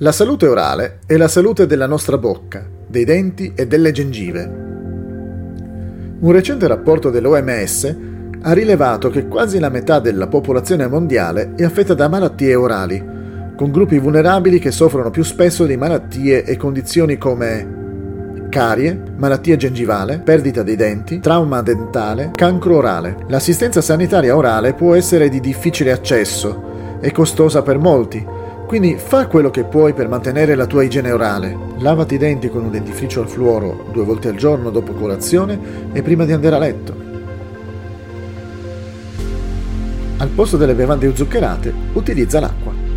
La salute orale è la salute della nostra bocca, dei denti e delle gengive. Un recente rapporto dell'OMS ha rilevato che quasi la metà della popolazione mondiale è affetta da malattie orali, con gruppi vulnerabili che soffrono più spesso di malattie e condizioni come carie, malattia gengivale, perdita dei denti, trauma dentale, cancro orale. L'assistenza sanitaria orale può essere di difficile accesso e costosa per molti, quindi fa quello che puoi per mantenere la tua igiene orale. Lavati i denti con un dentifricio al fluoro due volte al giorno dopo colazione e prima di andare a letto. Al posto delle bevande zuccherate, utilizza l'acqua.